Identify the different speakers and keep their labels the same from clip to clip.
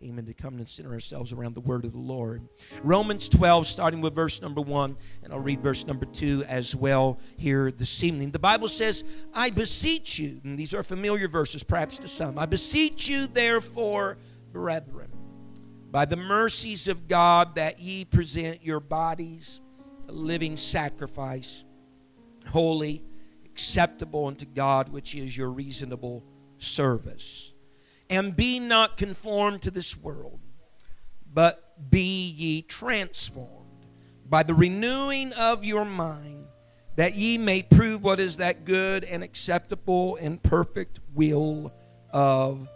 Speaker 1: Amen. To come and center ourselves around the word of the Lord. Romans 12, starting with verse number 1, and I'll read verse number 2 as well here this evening. The Bible says, I beseech you, and these are familiar verses perhaps to some. I beseech you, therefore, brethren, by the mercies of God, that ye present your bodies a living sacrifice, holy, acceptable unto God, which is your reasonable service and be not conformed to this world, but be ye transformed by the renewing of your mind, that ye may prove what is that good and acceptable and perfect will of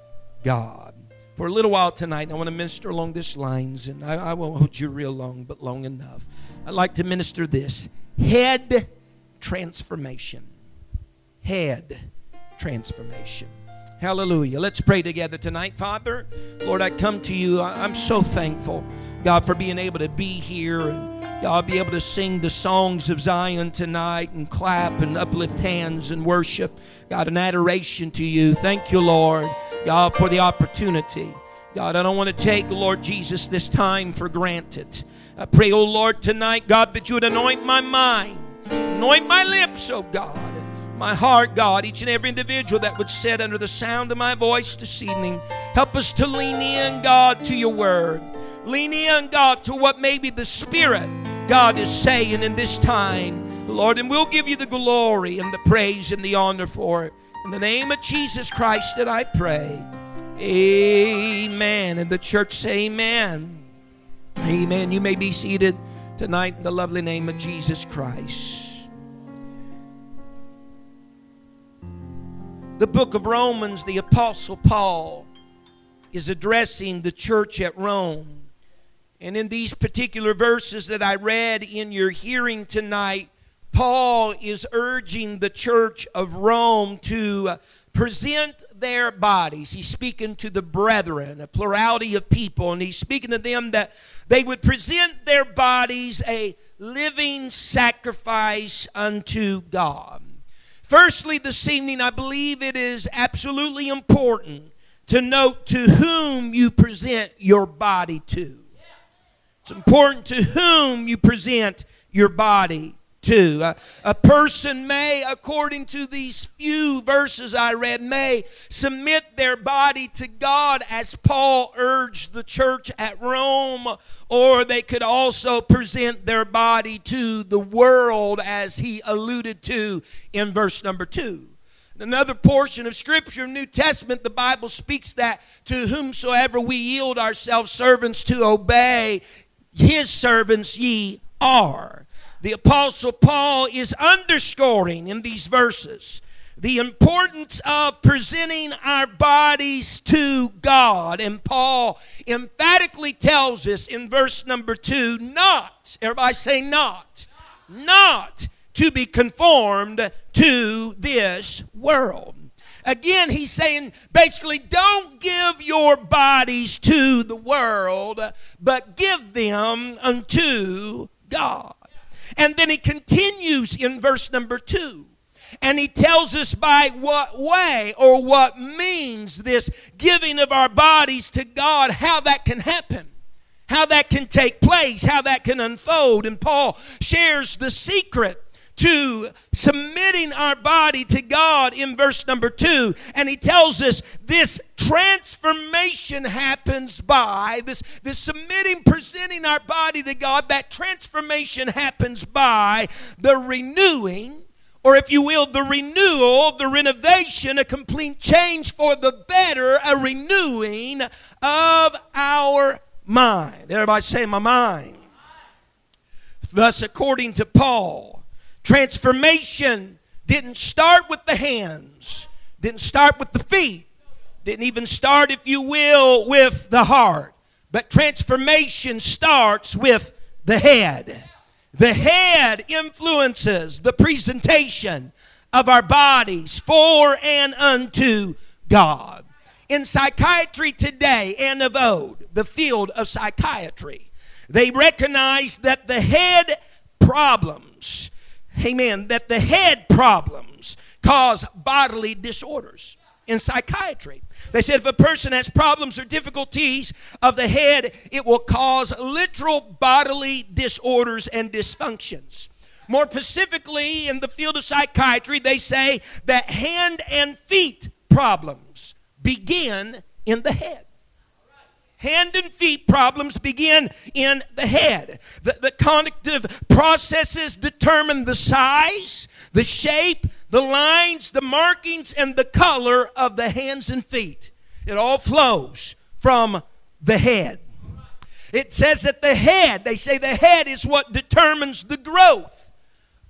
Speaker 1: God. For a little while tonight, I want to minister along these lines, and I, I won't hold you real long, but long enough. I'd like to minister this head transformation. Head transformation. Hallelujah. Let's pray together tonight. Father, Lord, I come to you. I'm so thankful, God, for being able to be here and God, be able to sing the songs of Zion tonight and clap and uplift hands and worship, God, an adoration to you. Thank you, Lord, God, for the opportunity. God, I don't want to take, Lord Jesus, this time for granted. I pray, oh Lord, tonight, God, that you would anoint my mind, anoint my lips, oh God my heart, God, each and every individual that would sit under the sound of my voice this evening. Help us to lean in, God, to your word. Lean in, God, to what maybe the Spirit, God, is saying in this time, Lord, and we'll give you the glory and the praise and the honor for it. In the name of Jesus Christ that I pray. Amen. And the church say amen. Amen. You may be seated tonight in the lovely name of Jesus Christ. The book of Romans, the Apostle Paul is addressing the church at Rome. And in these particular verses that I read in your hearing tonight, Paul is urging the church of Rome to present their bodies. He's speaking to the brethren, a plurality of people, and he's speaking to them that they would present their bodies a living sacrifice unto God. Firstly, this evening, I believe it is absolutely important to note to whom you present your body to. It's important to whom you present your body to. A, a, person may, according to these few verses I read, may submit their body to God as Paul urged the church at Rome, or they could also present their body to the world as he alluded to in verse number two. Another portion of Scripture, New Testament, the Bible speaks that to whomsoever we yield ourselves servants to obey, his servants ye are the Apostle Paul is underscoring in these verses the importance of presenting our bodies to God. And Paul emphatically tells us in verse number two not, everybody say not, not to be conformed to this world. Again, he's saying basically, don't give your bodies to the world, but give them unto God. And then he continues in verse number two. And he tells us by what way or what means this giving of our bodies to God, how that can happen, how that can take place, how that can unfold. And Paul shares the secret to submitting our body to God in verse number two. And he tells us this transformation happens by this, this submitting, presenting our body to God, that transformation happens by the renewing or if you will, the renewal, the renovation, a complete change for the better, a renewing of our mind. Everybody say, my mind. Thus, according to Paul, Transformation didn't start with the hands, didn't start with the feet, didn't even start, if you will, with the heart. But transformation starts with the head. The head influences the presentation of our bodies for and unto God. In psychiatry today and of old, the field of psychiatry, they recognize that the head problems, amen, that the head problems cause bodily disorders in psychiatry. They said if a person has problems or difficulties of the head, it will cause literal bodily disorders and dysfunctions. More specifically, in the field of psychiatry, they say that hand and feet problems begin in the head. Hand and feet problems begin in the head. The, the processes determine the size, the shape, the lines, the markings, and the color of the hands and feet. It all flows from the head. It says that the head, they say the head is what determines the growth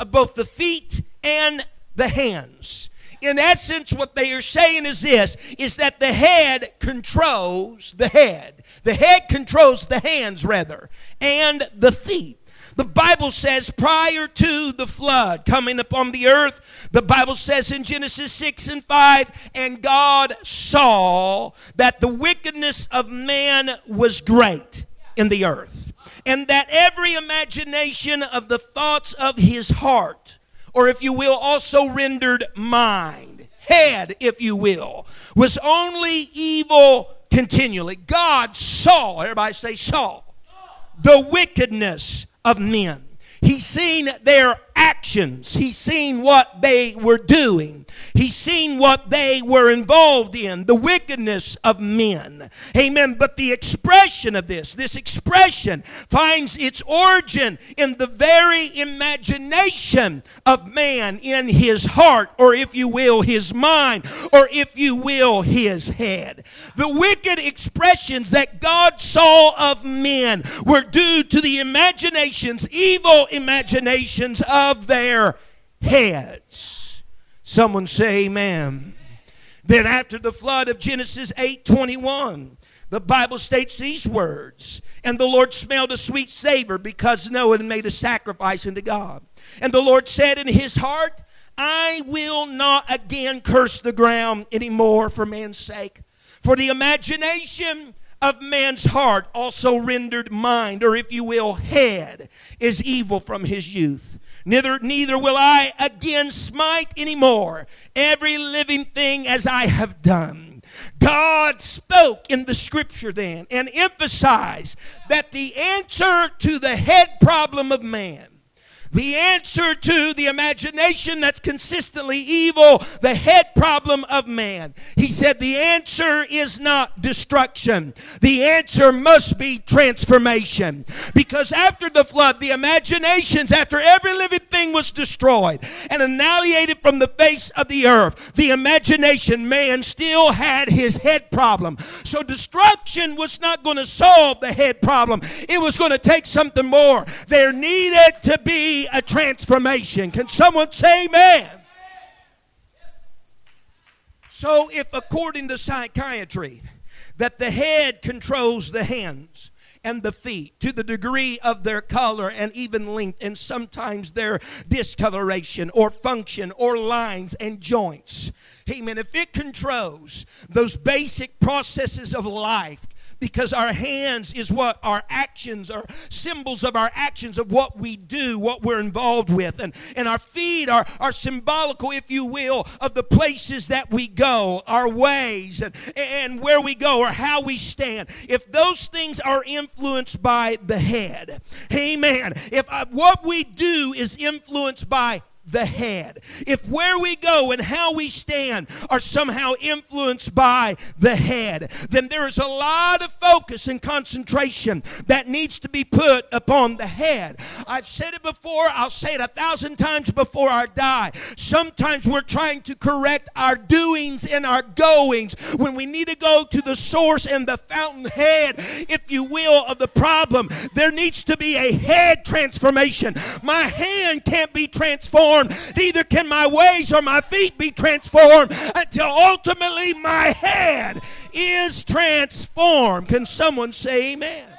Speaker 1: of both the feet and the hands in essence, what they are saying is this is that the head controls the head. The head controls the hands, rather, and the feet. The Bible says prior to the flood coming upon the earth, the Bible says in Genesis 6 and 5, and God saw that the wickedness of man was great in the earth, and that every imagination of the thoughts of his heart or if you will, also rendered mind, head, if you will, was only evil continually. God saw, everybody say, saw, the wickedness of men. He's seen their actions. He's seen what they were doing. He's seen what they were involved in, the wickedness of men. Amen. But the expression of this, this expression finds its origin in the very imagination of man in his heart, or if you will, his mind, or if you will, his head. The wicked expressions that God saw of men were due to the imaginations, evil imaginations of of their heads. Someone say amen. Then after the flood of Genesis 8 21, the Bible states these words And the Lord smelled a sweet savor because Noah had made a sacrifice unto God. And the Lord said in his heart, I will not again curse the ground anymore for man's sake. For the imagination of man's heart, also rendered mind, or if you will, head, is evil from his youth. Neither, neither will I again smite anymore every living thing as I have done. God spoke in the scripture then and emphasized that the answer to the head problem of man the answer to the imagination that's consistently evil, the head problem of man. He said the answer is not destruction, the answer must be transformation. Because after the flood, the imaginations, after every living thing was destroyed and annihilated from the face of the earth, the imagination, man still had his head problem. So destruction was not going to solve the head problem, it was going to take something more. There needed to be a transformation. Can someone say amen? So, if according to psychiatry, that the head controls the hands and the feet to the degree of their color and even length, and sometimes their discoloration or function or lines and joints. Amen. If it controls those basic processes of life, because our hands is what our actions are symbols of our actions of what we do what we're involved with. And, and our feet are, are symbolical if you will of the places that we go our ways and, and where we go or how we stand. If those things are influenced by the head amen. If uh, what we do is influenced by the head. If where we go and how we stand are somehow influenced by the head, then there is a lot of focus and concentration that needs to be put upon the head. I've said it before, I'll say it a thousand times before I die. Sometimes we're trying to correct our doings and our goings when we need to go to the source and the fountainhead, if you will, of the problem. There needs to be a head transformation. My hand can't be transformed transformed. Neither can my ways or my feet be transformed until ultimately my head is transformed. Can someone say amen?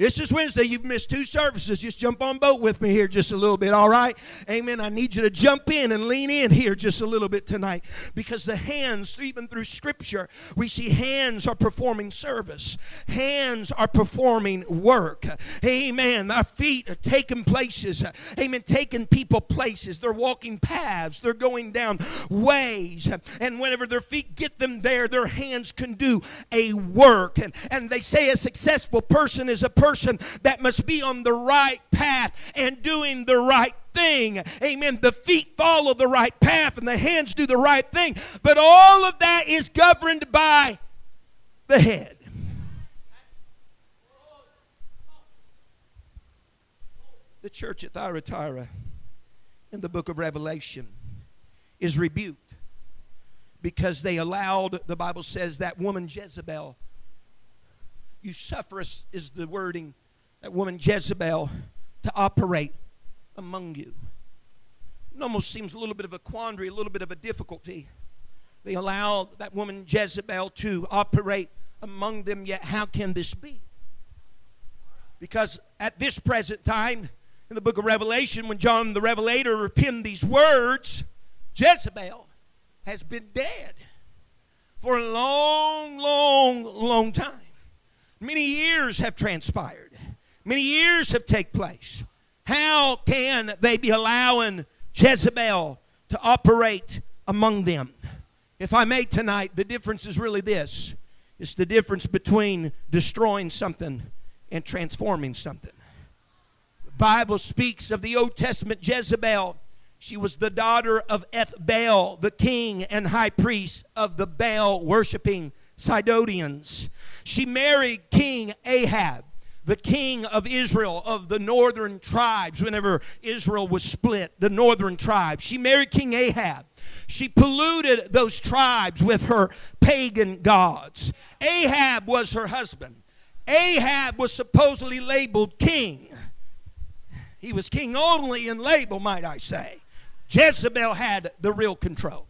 Speaker 1: This is Wednesday. You've missed two services. Just jump on boat with me here just a little bit, all right? Amen. I need you to jump in and lean in here just a little bit tonight because the hands, even through Scripture, we see hands are performing service, hands are performing work. Amen. Our feet are taking places. Amen. Taking people places. They're walking paths. They're going down ways. And whenever their feet get them there, their hands can do a work. And, and they say a successful person is a person person that must be on the right path and doing the right thing. Amen. The feet follow the right path and the hands do the right thing. But all of that is governed by the head. The church at Thyatira in the book of Revelation is rebuked because they allowed, the Bible says, that woman Jezebel Eusephorus is the wording, that woman Jezebel, to operate among you. It almost seems a little bit of a quandary, a little bit of a difficulty. They allow that woman Jezebel to operate among them, yet how can this be? Because at this present time, in the book of Revelation, when John the Revelator penned these words, Jezebel has been dead for a long, long, long time. Many years have transpired. Many years have taken place. How can they be allowing Jezebel to operate among them? If I may tonight, the difference is really this. It's the difference between destroying something and transforming something. The Bible speaks of the Old Testament Jezebel. She was the daughter of Ethbaal, the king and high priest of the Baal worshiping Sidonians. She married King Ahab, the king of Israel of the northern tribes, whenever Israel was split, the northern tribes. She married King Ahab. She polluted those tribes with her pagan gods. Ahab was her husband. Ahab was supposedly labeled king. He was king only in label, might I say. Jezebel had the real control.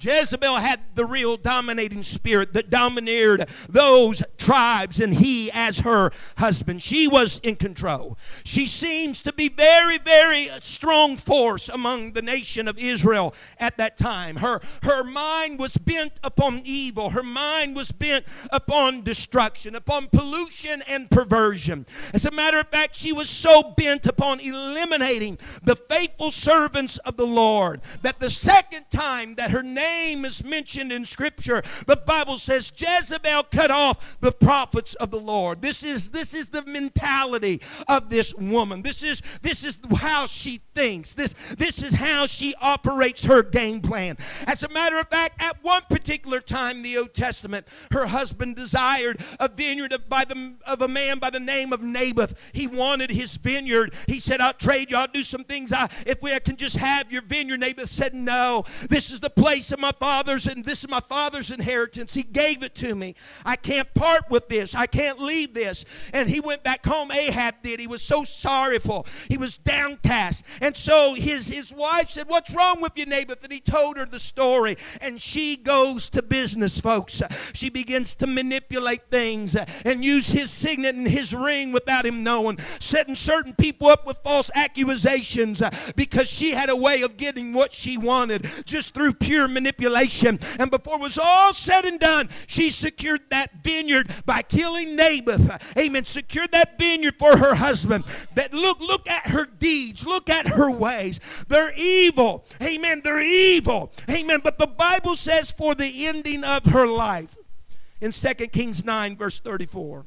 Speaker 1: Jezebel had the real dominating spirit that domineered those tribes, and he, as her husband, she was in control. She seems to be very, very strong force among the nation of Israel at that time. Her, her mind was bent upon evil, her mind was bent upon destruction, upon pollution and perversion. As a matter of fact, she was so bent upon eliminating the faithful servants of the Lord that the second time that her name name is mentioned in Scripture, the Bible says Jezebel cut off the prophets of the Lord. This is this is the mentality of this woman. This is this is how she thinks. This this is how she operates her game plan. As a matter of fact, at one particular time in the Old Testament, her husband desired a vineyard of, by the, of a man by the name of Naboth. He wanted his vineyard. He said, "I'll trade you. I'll do some things. I, if we I can just have your vineyard." Naboth said, "No. This is the place of my father's, and this is my father's inheritance. He gave it to me. I can't part with this. I can't leave this. And he went back home. Ahab did. He was so sorrowful. He was downcast. And so his, his wife said, What's wrong with you, Naboth? And he told her the story. And she goes to business, folks. She begins to manipulate things and use his signet and his ring without him knowing, setting certain people up with false accusations because she had a way of getting what she wanted just through pure manipulation manipulation. And before it was all said and done, she secured that vineyard by killing Naboth. Amen. Secured that vineyard for her husband. But look, look at her deeds. Look at her ways. They're evil. Amen. They're evil. Amen. But the Bible says for the ending of her life in 2 Kings 9, verse 34.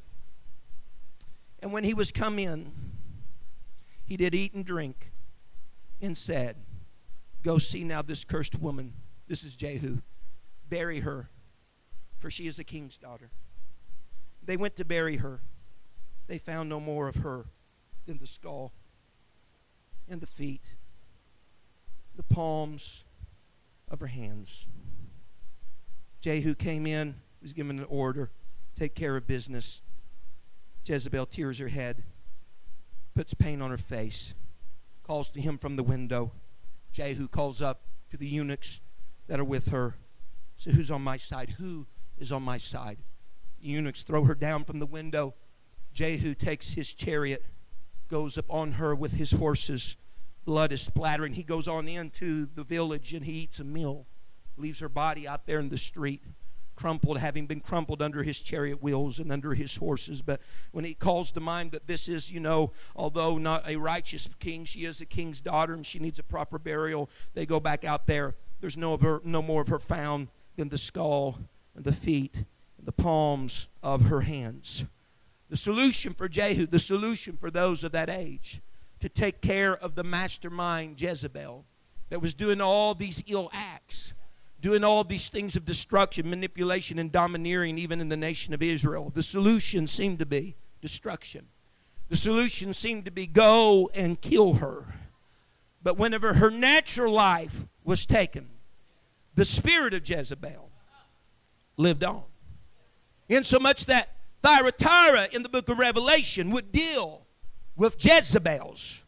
Speaker 1: And when he was come in, he did eat and drink and said, Go see now this cursed woman. This is Jehu. Bury her, for she is a king's daughter. They went to bury her. They found no more of her than the skull and the feet, the palms of her hands. Jehu came in, was given an order take care of business. Jezebel tears her head, puts paint on her face, calls to him from the window. Jehu calls up to the eunuchs that are with her. So, who's on my side? Who is on my side? Eunuchs throw her down from the window. Jehu takes his chariot, goes up on her with his horses. Blood is splattering. He goes on into the village and he eats a meal, leaves her body out there in the street crumpled, having been crumpled under his chariot wheels and under his horses. But when he calls to mind that this is, you know, although not a righteous king, she is a king's daughter and she needs a proper burial, they go back out there. There's no, her, no more of her found than the skull and the feet and the palms of her hands. The solution for Jehu, the solution for those of that age, to take care of the mastermind Jezebel that was doing all these ill acts doing all these things of destruction, manipulation, and domineering, even in the nation of Israel. The solution seemed to be destruction. The solution seemed to be go and kill her. But whenever her natural life was taken, the spirit of Jezebel lived on. Insomuch that Thyatira in the book of Revelation would deal with Jezebel's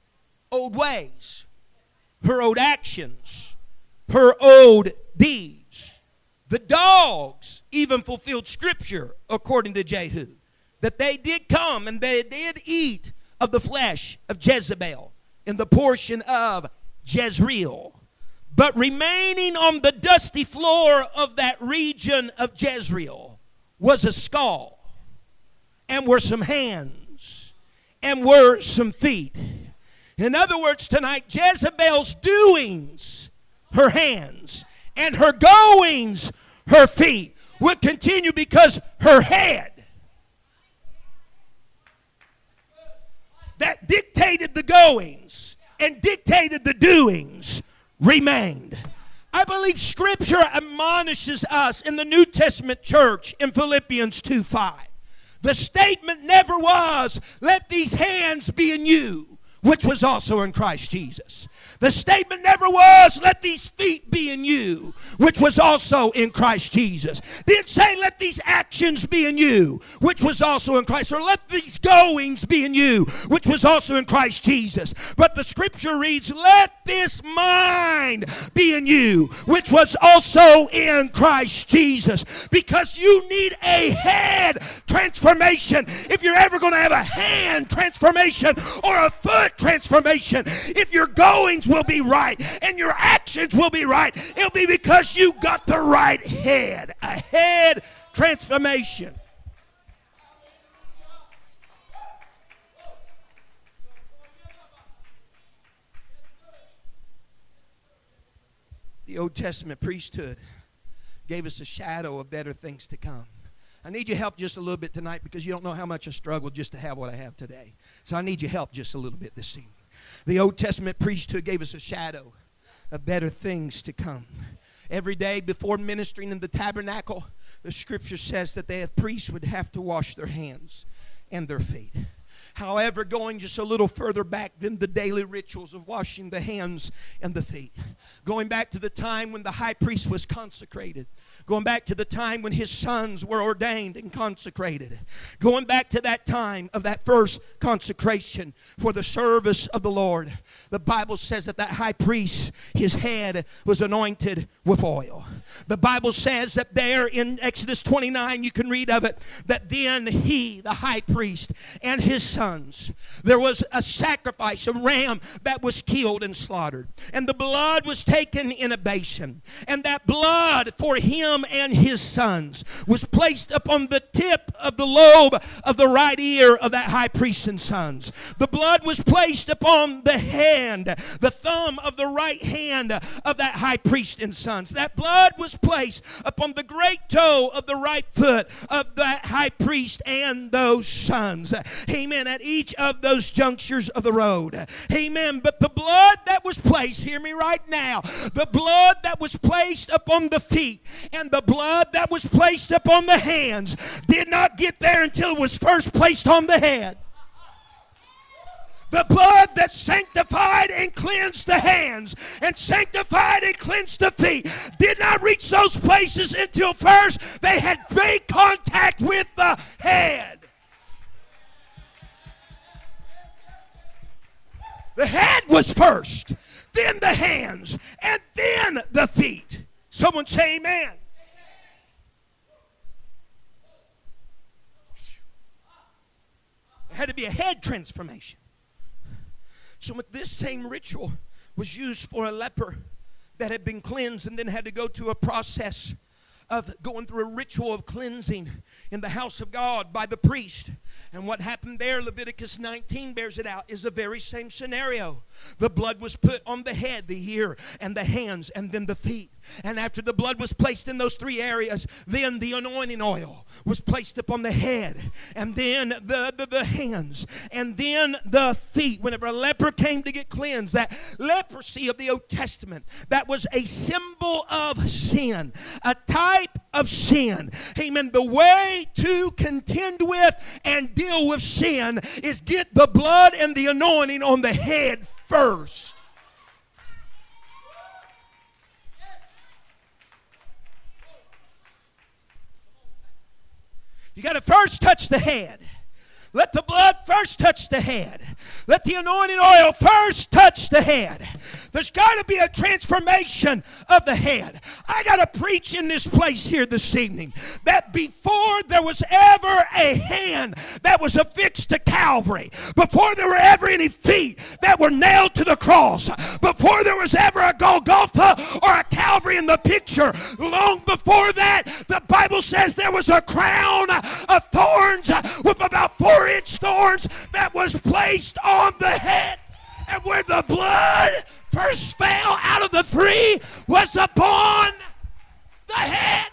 Speaker 1: old ways, her old actions, her old deeds. The dogs even fulfilled scripture according to Jehu that they did come and they did eat of the flesh of Jezebel in the portion of Jezreel. But remaining on the dusty floor of that region of Jezreel was a skull, and were some hands, and were some feet. In other words, tonight, Jezebel's doings, her hands, and her goings, her feet, would continue because her head that dictated the goings and dictated the doings remained. I believe Scripture admonishes us in the New Testament church in Philippians 2 5. The statement never was, let these hands be in you, which was also in Christ Jesus. The statement never was, let these feet be in you, which was also in Christ Jesus. Didn't say, let these actions be in you, which was also in Christ, or let these goings be in you, which was also in Christ Jesus. But the scripture reads, let this mind be in you, which was also in Christ Jesus. Because you need a head transformation. If you're ever going to have a hand transformation or a foot transformation, if you're going will be right and your actions will be right. It'll be because you got the right head. A head transformation. The Old Testament priesthood gave us a shadow of better things to come. I need your help just a little bit tonight because you don't know how much I struggled just to have what I have today. So I need your help just a little bit this evening. The Old Testament priesthood gave us a shadow of better things to come. Every day before ministering in the tabernacle, the scripture says that the priests would have to wash their hands and their feet. However, going just a little further back than the daily rituals of washing the hands and the feet, going back to the time when the high priest was consecrated, Going back to the time when his sons were ordained and consecrated. Going back to that time of that first consecration for the service of the Lord. The Bible says that that high priest, his head was anointed with oil. The Bible says that there in Exodus 29, you can read of it, that then he, the high priest, and his sons, there was a sacrifice, a ram that was killed and slaughtered. And the blood was taken in a basin. And that blood for him him and his sons was placed upon the tip of the lobe of the right ear of that high priest and sons. The blood was placed upon the hand, the thumb of the right hand of that high priest and sons. That blood was placed upon the great toe of the right foot of that high priest and those sons. Amen. At each of those junctures of the road. Amen. But the blood that was placed, hear me right now, the blood that was placed upon the feet and and the blood that was placed upon the hands did not get there until it was first placed on the head. The blood that sanctified and cleansed the hands and sanctified and cleansed the feet did not reach those places until first they had made contact with the head. The head was first, then the hands, and then the feet. Someone say amen. It had to be a head transformation. So this same ritual was used for a leper that had been cleansed and then had to go through a process of going through a ritual of cleansing in the house of God by the priest. And what happened there, Leviticus 19 bears it out, is the very same scenario. The blood was put on the head, the ear, and the hands, and then the feet. And after the blood was placed in those three areas, then the anointing oil was placed upon the head, and then the, the, the hands, and then the feet. Whenever a leper came to get cleansed, that leprosy of the Old Testament, that was a symbol of sin, a type of sin. Amen. The way to contend with and deal with sin is get the blood and the anointing on the head first. You got to first touch the head. Let the blood first touch the head. Let the anointing oil first touch the head. There's got to be a transformation of the head. I got to preach in this place here this evening that before there was ever a hand that was affixed to Calvary, before there were ever any feet that were nailed to the cross, before there was ever a Golgotha or a Calvary in the picture, long before that, the Bible says there was a crown of thorns with about thorns that was placed on the head. And where the blood first fell out of the three was upon the head.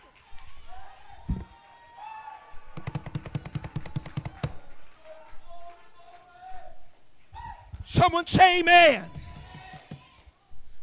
Speaker 1: Someone say amen.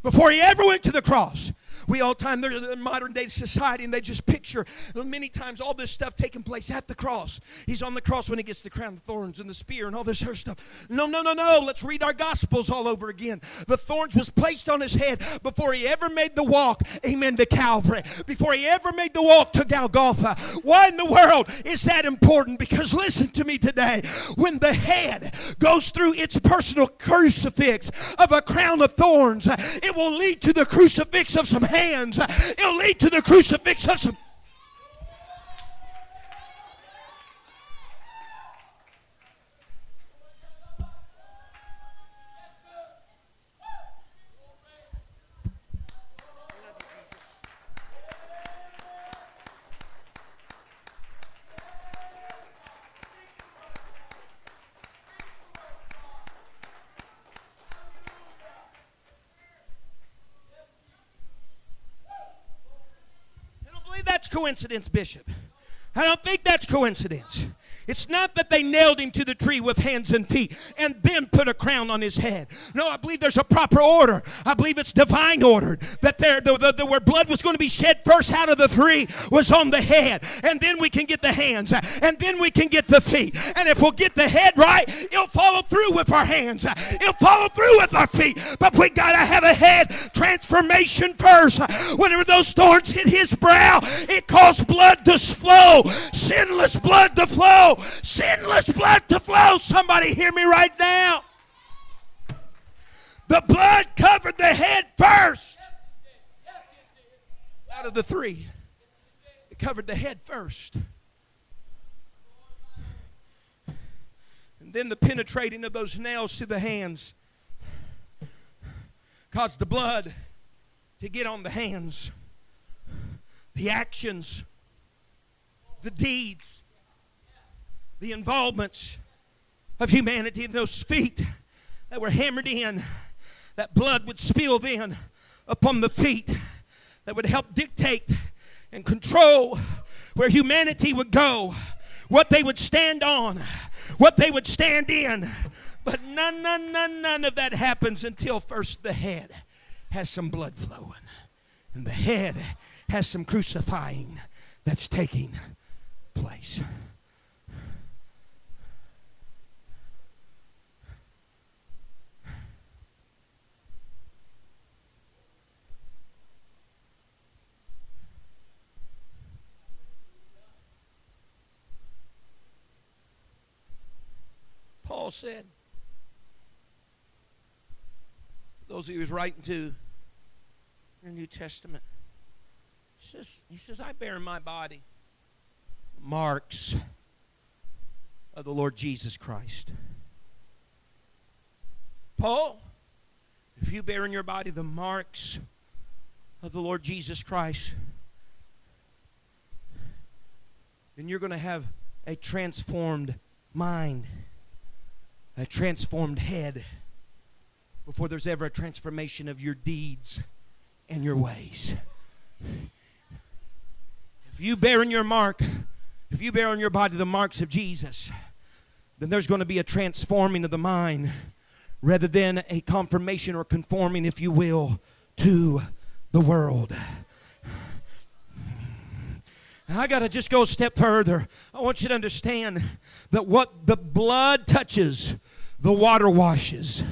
Speaker 1: Before he ever went to the cross, we all time they're in modern day society and they just picture many times all this stuff taking place at the cross. He's on the cross when he gets the crown of thorns and the spear and all this other stuff. No, no, no, no. Let's read our gospels all over again. The thorns was placed on his head before he ever made the walk, amen, to Calvary. Before he ever made the walk to Golgotha. Why in the world is that important? Because listen to me today. When the head goes through its personal crucifix of a crown of thorns, it will lead to the crucifix of some hands, it'll lead to the crucifix of some. that's coincidence, Bishop. I don't think that's coincidence. It's not that they nailed him to the tree with hands and feet and then put a crown on his head. No, I believe there's a proper order. I believe it's divine ordered. That there, the, the, the, where blood was going to be shed first out of the three was on the head. And then we can get the hands. And then we can get the feet. And if we'll get the head right, it'll follow through with our hands. It'll follow through with our feet. But we got to have a head transformation first. Whenever those thorns hit his brow, it caused blood to flow, sinless blood to flow sinless blood to flow. Somebody hear me right now. The blood covered the head first. Out of the three, it covered the head first. And then the penetrating of those nails to the hands caused the blood to get on the hands, the actions, the deeds the involvements of humanity in those feet that were hammered in. That blood would spill then upon the feet that would help dictate and control where humanity would go, what they would stand on, what they would stand in. But none, none, none, none of that happens until first the head has some blood flowing. And the head has some crucifying that's taking place. Paul said. Those he was writing to in the New Testament. He says, he says, I bear in my body marks of the Lord Jesus Christ. Paul, if you bear in your body the marks of the Lord Jesus Christ, then you're going to have a transformed mind, a transformed head before there's ever a transformation of your deeds and your ways. If you bear in your mark, if you bear on your body the marks of Jesus, then there's going to be a transforming of the mind rather than a confirmation or conforming, if you will, to the world. And I got to just go a step further. I want you to understand that what the blood touches, the water washes.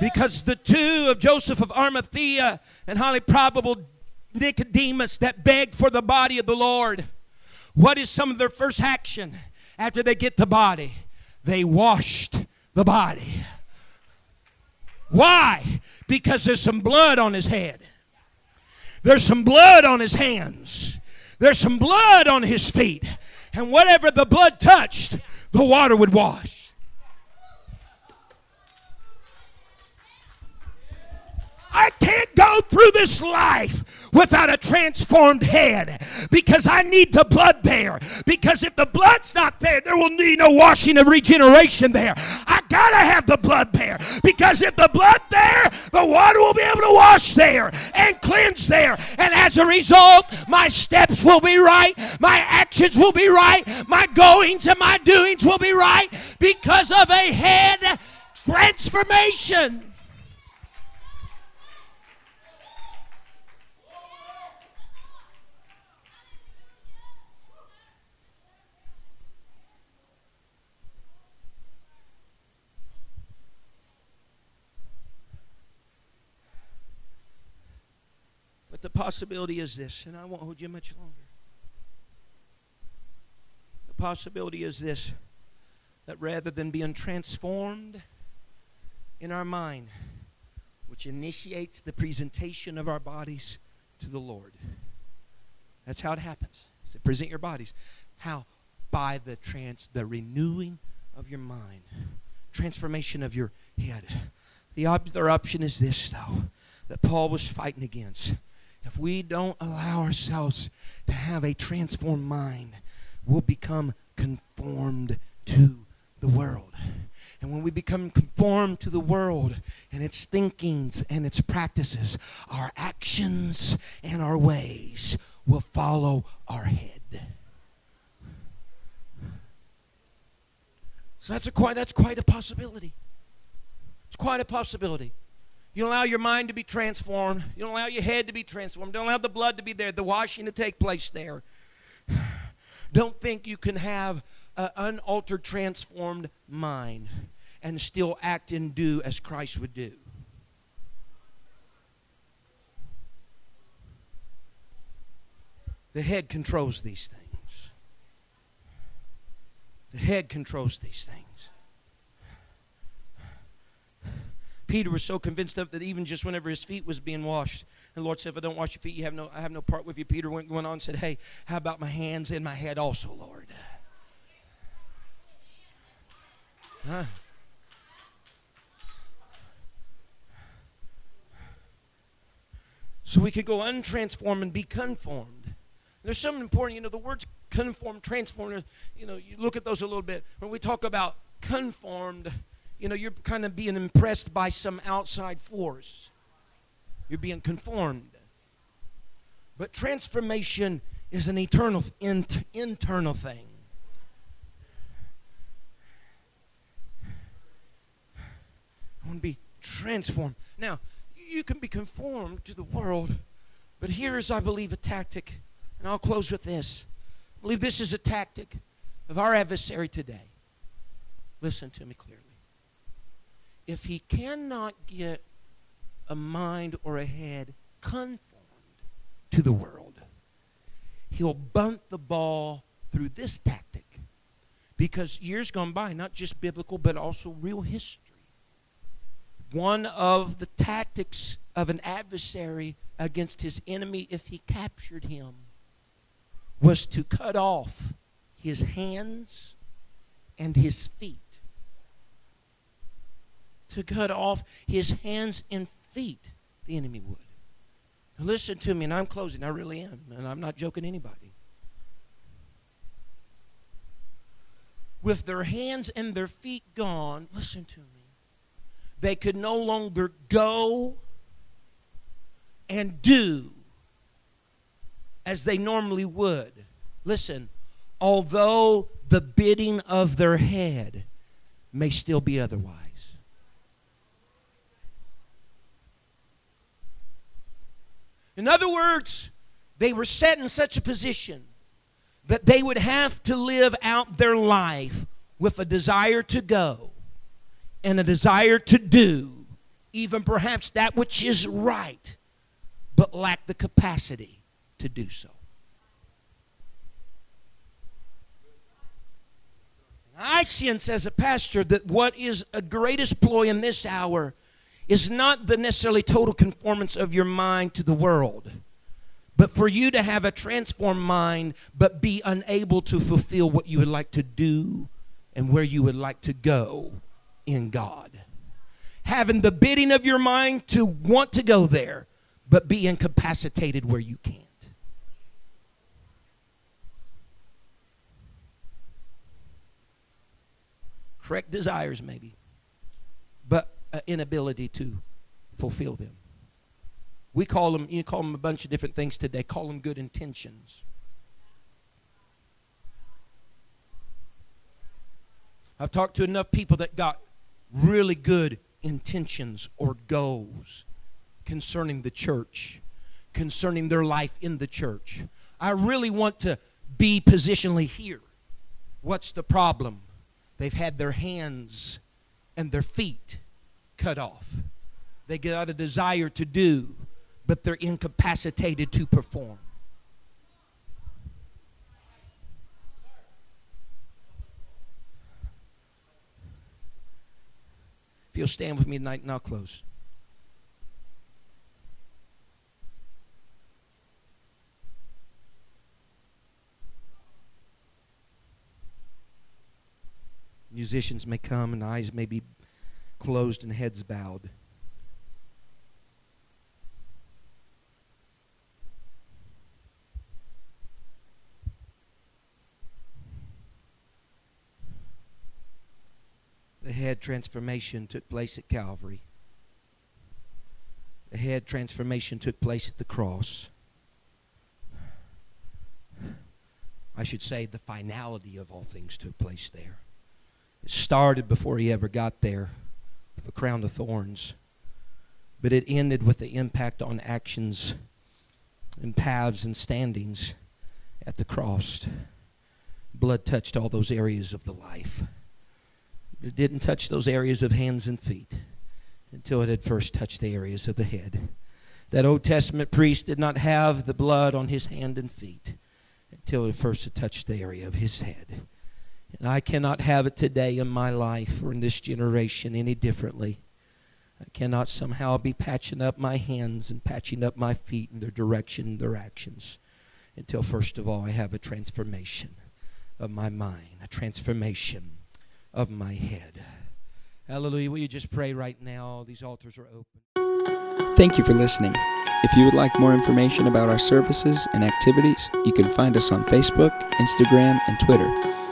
Speaker 1: Because the two of Joseph of Arimathea and highly probable Nicodemus that begged for the body of the Lord, what is some of their first action after they get the body? They washed the body. Why? Because there's some blood on his head. There's some blood on his hands. There's some blood on his feet. And whatever the blood touched, the water would wash. I can't go through this life without a transformed head because I need the blood there. Because if the blood's not there, there will be no washing of regeneration there. I gotta have the blood there because if the blood there, the water will be able to wash there and cleanse there. And as a result, my steps will be right, my actions will be right, my goings and my doings will be right because of a head transformation. The possibility is this, and I won't hold you much longer. The possibility is this that rather than being transformed in our mind, which initiates the presentation of our bodies to the Lord. That's how it happens. So present your bodies. How? By the trans the renewing of your mind. Transformation of your head. The other option is this though, that Paul was fighting against if we don't allow ourselves to have a transformed mind, we'll become conformed to the world. And when we become conformed to the world and its thinkings and its practices, our actions and our ways will follow our head. So that's a quite that's quite a possibility. It's quite a possibility. You allow your mind to be transformed. You allow your head to be transformed. Don't allow the blood to be there, the washing to take place there. Don't think you can have an unaltered, transformed mind and still act and do as Christ would do. The head controls these things. The head controls these things. Peter was so convinced of that even just whenever his feet was being washed, and the Lord said, If I don't wash your feet, you have no, I have no part with you. Peter went, went on and said, Hey, how about my hands and my head also, Lord? Huh? So we could go untransformed and be conformed. There's something important, you know, the words conform, transform, you know, you look at those a little bit. When we talk about conformed, you know, you're kind of being impressed by some outside force. You're being conformed. But transformation is an eternal, int, internal thing. I want to be transformed. Now, you can be conformed to the world, but here is, I believe, a tactic, and I'll close with this. I believe this is a tactic of our adversary today. Listen to me clearly if he cannot get a mind or a head conformed to the world, he'll bunt the ball through this tactic. Because years gone by, not just biblical, but also real history, one of the tactics of an adversary against his enemy, if he captured him, was to cut off his hands and his feet. To cut off his hands and feet, the enemy would. Now listen to me, and I'm closing. I really am, and I'm not joking anybody. With their hands and their feet gone, listen to me. They could no longer go and do as they normally would. Listen, although the bidding of their head may still be otherwise. In other words, they were set in such a position that they would have to live out their life with a desire to go and a desire to do, even perhaps that which is right, but lack the capacity to do so. I sense as a pastor that what is a greatest ploy in this hour is not the necessarily total conformance of your mind to the world, but for you to have a transformed mind, but be unable to fulfill what you would like to do and where you would like to go in God. Having the bidding of your mind to want to go there, but be incapacitated where you can't. Correct desires, maybe, but inability to fulfill them. We call them, you call them a bunch of different things today, call them good intentions. I've talked to enough people that got really good intentions or goals concerning the church, concerning their life in the church. I really want to be positionally here. What's the problem? They've had their hands and their feet cut off. They got a desire to do, but they're incapacitated to perform. If you'll stand with me tonight, and I'll close. Musicians may come and eyes may be closed and heads bowed. The head transformation took place at Calvary. The head transformation took place at the cross. I should say the finality of all things took place there. It started before he ever got there with a crown of thorns, but it ended with the impact on actions and paths and standings at the cross. Blood touched all those areas of the life. It didn't touch those areas of hands and feet until it had first touched the areas of the head. That Old Testament priest did not have the blood on his hand and feet until it first had touched the area of his head. And I cannot have it today in my life or in this generation any differently. I cannot somehow be patching up my hands and patching up my feet in their direction, their actions, until first of all I have a transformation of my mind, a transformation of my head. Hallelujah. Will you just pray right now? These altars are open.
Speaker 2: Thank you for listening. If you would like more information about our services and activities, you can find us on Facebook, Instagram, and Twitter